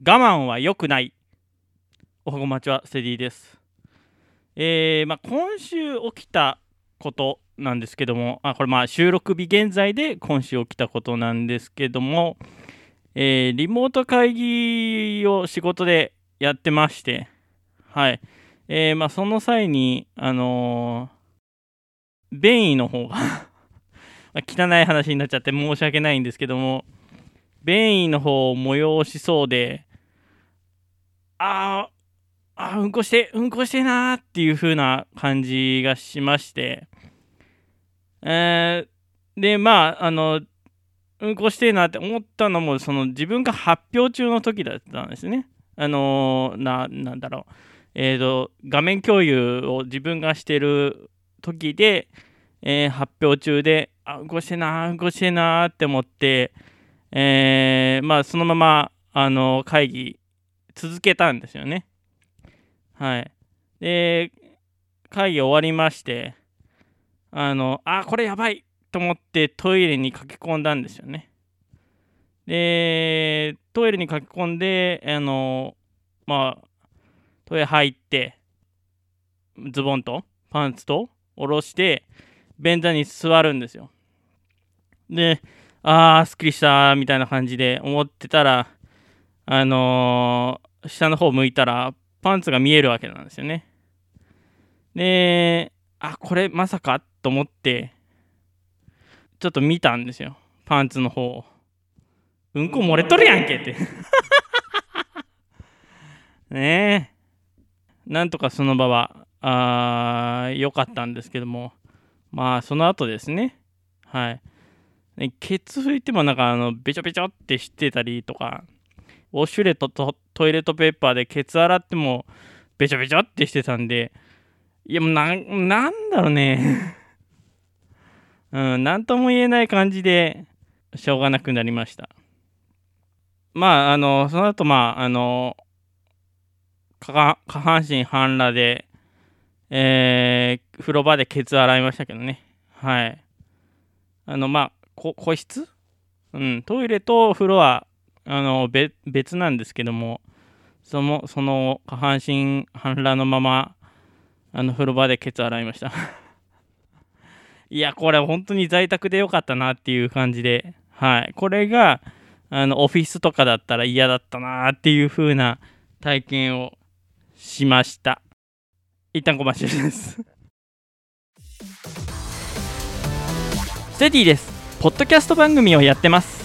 我慢は良くない。おはこまちは、ステディです。えー、まあ、今週起きたことなんですけども、あこれまあ収録日現在で今週起きたことなんですけども、えーリモート会議を仕事でやってまして、はい。えーまあ、その際に、あの便意の方が 汚い話になっちゃって申し訳ないんですけども、便意の方を催しそうで、ああ、うんこして、うんこしてなーっていう風な感じがしまして、えーで、まあ、あの、うんこしてえなって思ったのも、その自分が発表中の時だったんですね。あのーな、なんだろう。えーと、画面共有を自分がしてる時で、えー発表中で、あ、うんこしてなー、うんこしてなーって思って、えーまあ、そのまま、あの、会議続けたんですよね。はい。で、会議終わりまして、あの、あ、これやばいと思ってトイレに駆け込んだんですよね。で、トイレに駆け込んで、あの、まあ、トイレ入って、ズボンとパンツと下ろして、便座に座るんですよ。で、あー、すっきりしたみたいな感じで思ってたら、あの下の方向いたら、パンツが見えるわけなんですよね。で、あ、これまさかと思って、ちょっと見たんですよ。パンツの方を。うんこ漏れとるやんけって。ねえ。なんとかその場は、あー良かったんですけども、まあ、その後ですね。はい。ねケツ拭いてもなんかあのべちょべちょってしてたりとかウォシュレットとトイレットペーパーでケツ洗ってもべちょべちょってしてたんでいやもうなんなんだろうね。うんなんとも言えない感じでしょうがなくなりました。まああのその後まああの下半身半裸でえー風呂場でケツ洗いましたけどね。はい。あのまあ個室？うん、トイレと風呂はあの別なんですけどもそのその下半身半裸のままあの風呂場でケツ洗いました。いやこれ本当に在宅でよかったなっていう感じではい。これがあのオフィスとかだったら嫌だったなっていう風な体験をしました。一旦ごましです。ステディです。ポッドキャスト番組をやってます。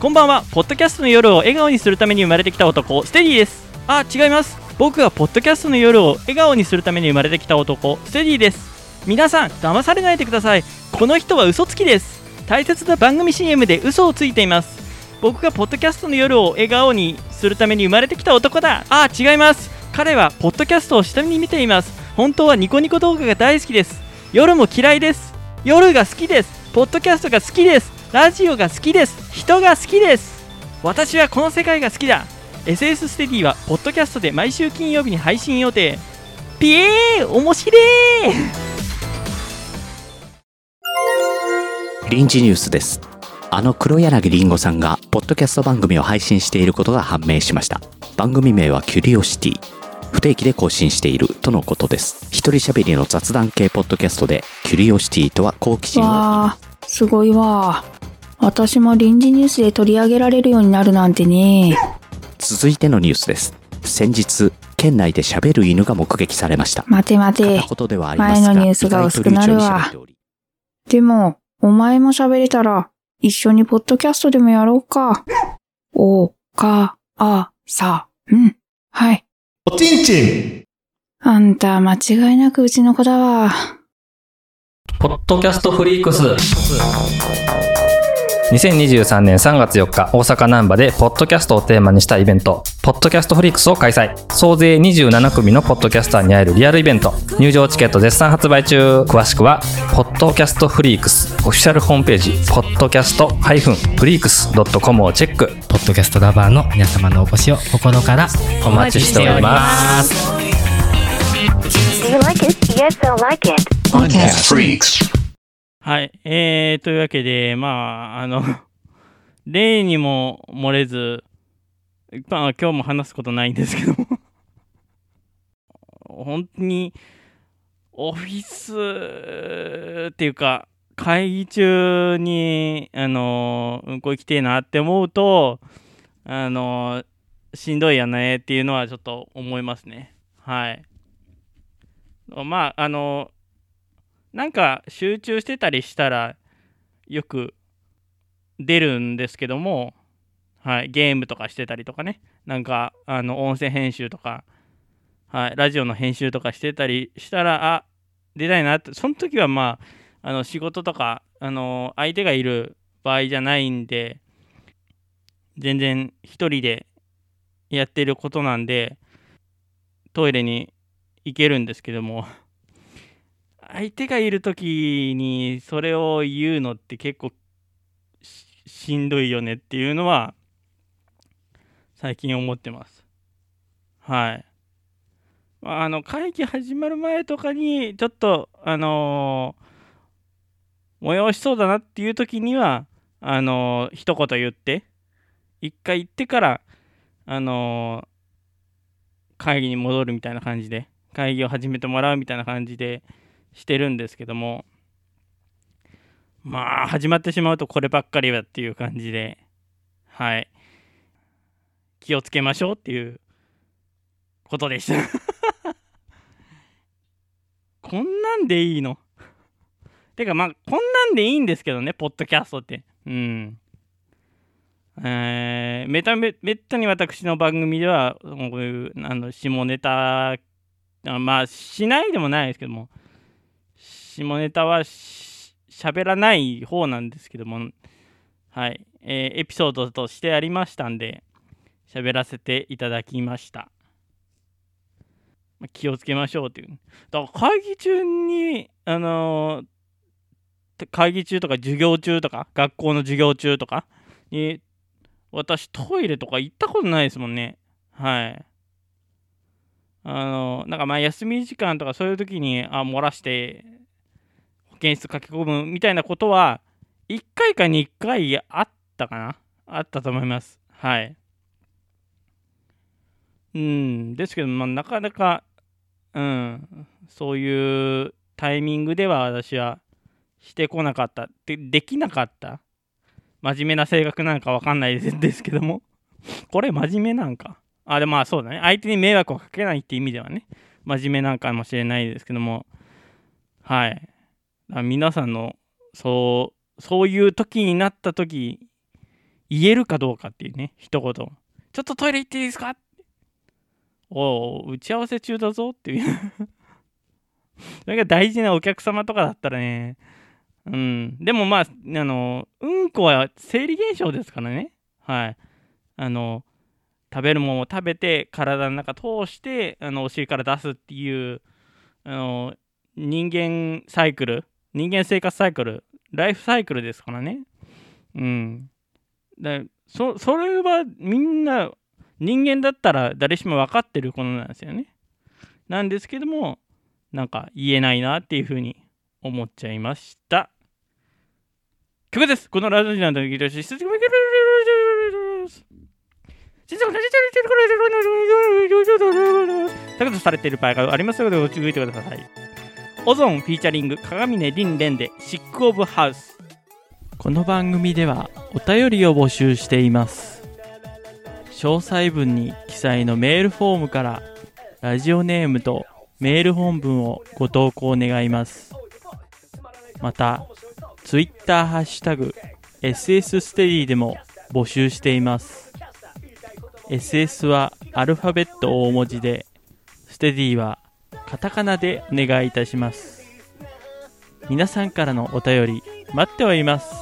こんばんは。ポッドキャストの夜を笑顔にするために生まれてきた男ステディです。あ違います。僕はポッドキャストの夜を笑顔にするために生まれてきた男ステディです。皆さん騙されないでください。この人は嘘つきです。大切な番組 CM で嘘をついています。僕がポッドキャストの夜を笑顔にするために生まれてきた男だ。あ違います。彼はポッドキャストを下に見ています。本当はニコニコ動画が大好きです。夜も嫌いです。夜が好きです。ポッドキャストが好きですラジオが好きです。人が好きです。私はこの世界が好きだ。SS ステディはポッドキャストで毎週金曜日に配信予定。ピエー面白い。臨時ニュースです。あの黒柳りんごさんがポッドキャスト番組を配信していることが判明しました。番組名はキュリオシティ。不定期で更新しているとのことです。一人喋りの雑談系ポッドキャストでキュリオシティとは好奇心を。わあ、すごいわ。私も臨時ニュースで取り上げられるようになるなんてね。続いてのニュースです先日県内で喋る犬が目撃されました待て待て前のニュースが薄くなるわでも、お前も喋れたら、一緒にポッドキャストでもやろうか。お、か、あ、さ、うん。はい。おちんちんあんた、間違いなくうちの子だわ。ポッドキャストフリークス。2023年3月4日、大阪南波で、ポッドキャストをテーマにしたイベント、ポッドキャストフリークスを開催。総勢27組のポッドキャスターに会えるリアルイベント。入場チケット絶賛発売中。詳しくは、ポッドキャストフリークス、オフィシャルホームページ、ポッドキャスト -freaks.com をチェック。ポッドキャストラバーの皆様のお越しを心からお待ちしております。Do you like it? Yes, they'll like it. Podcast Freaks はい、えー、というわけで、まあ、あの、例にも漏れず、まあ、今日も話すことないんですけども。本当にオフィスっていうか会議中にあのうんこ行きてえなって思うとあのしんどいやねっていうのはちょっと思いますね。はい。まああのなんか集中してたりしたらよく出るんですけどもはい、ゲームとかしてたりとかね、なんか、あの、音声編集とか、はい、ラジオの編集とかしてたりしたら、あ、出たいなって、その時はまあ、あの、仕事とか、あの、相手がいる場合じゃないんで、全然一人でやってることなんで、トイレに行けるんですけども、相手がいる時にそれを言うのって結構しんどいよねっていうのは、最近思ってます。はい。まああの、会議始まる前とかに、ちょっと、あのー催しそうだなっていう時には、あのー一言言って、一回言ってから、あのー会議に戻るみたいな感じで、会議を始めてもらうみたいな感じでしてるんですけども、まあ、始まってしまうとこればっかりはっていう感じで、はい。気をつけましょうっていうことでした。こんなんでいいの？てかまあ、こんなんでいいんですけどね、ポッドキャストって。うん。えーめためめったに私の番組では、こういうあの下ネタ、まあ、しないでもないですけども、下ネタはし喋らない方なんですけども、はい、えーエピソードとしてありましたんで、喋らせていただきました。まあ気をつけましょうっていう。だから会議中に、あのー会議中とか授業中とか、学校の授業中とかに、私トイレとか行ったことないですもんね。はい。あのなんかまあ休み時間とかそういう時に、あ、漏らして、保健室駆け込むみたいなことは、1回か2回あったかな？あったと思います。はい。うん、ですけど、まあ、なかなか、うん、そういうタイミングでは私はしてこなかった。で、できなかった。真面目な性格なのかわかんないですですけども。これ真面目なんか？あ、でもまあそうだね。相手に迷惑をかけないって意味ではね、真面目なんかもしれないですけども。はい。皆さんの、そう、そういう時になった時、言えるかどうかっていうね、一言。ちょっとトイレ行っていいですかおう打ち合わせ中だぞっていう。それが大事なお客様とかだったらね。うん。でもまああのうんこは生理現象ですからね。はい。あの食べるものを食べて体の中通してあのお尻から出すっていうあの人間サイクル人間生活サイクルライフサイクルですからね。うん。だそそれはみんな人間だったら誰しも分かってることなんですよね。なんですけども、なんか言えないなっていうふうに思っちゃいました。曲です。このラジオなんだけど、し、高くされている場合があります。のでご注意ください。オゾンフィーチャリング鏡音凛蓮でシックオブハウス。この番組ではお便りを募集しています。詳細文に記載のメールフォームからラジオネームとメール本文をご投稿願います。また、ツイッターハッシュタグ SS ステディでも募集しています。SS はアルファベット大文字で、ステディはカタカナでお願いいたします。皆さんからのお便り待っております。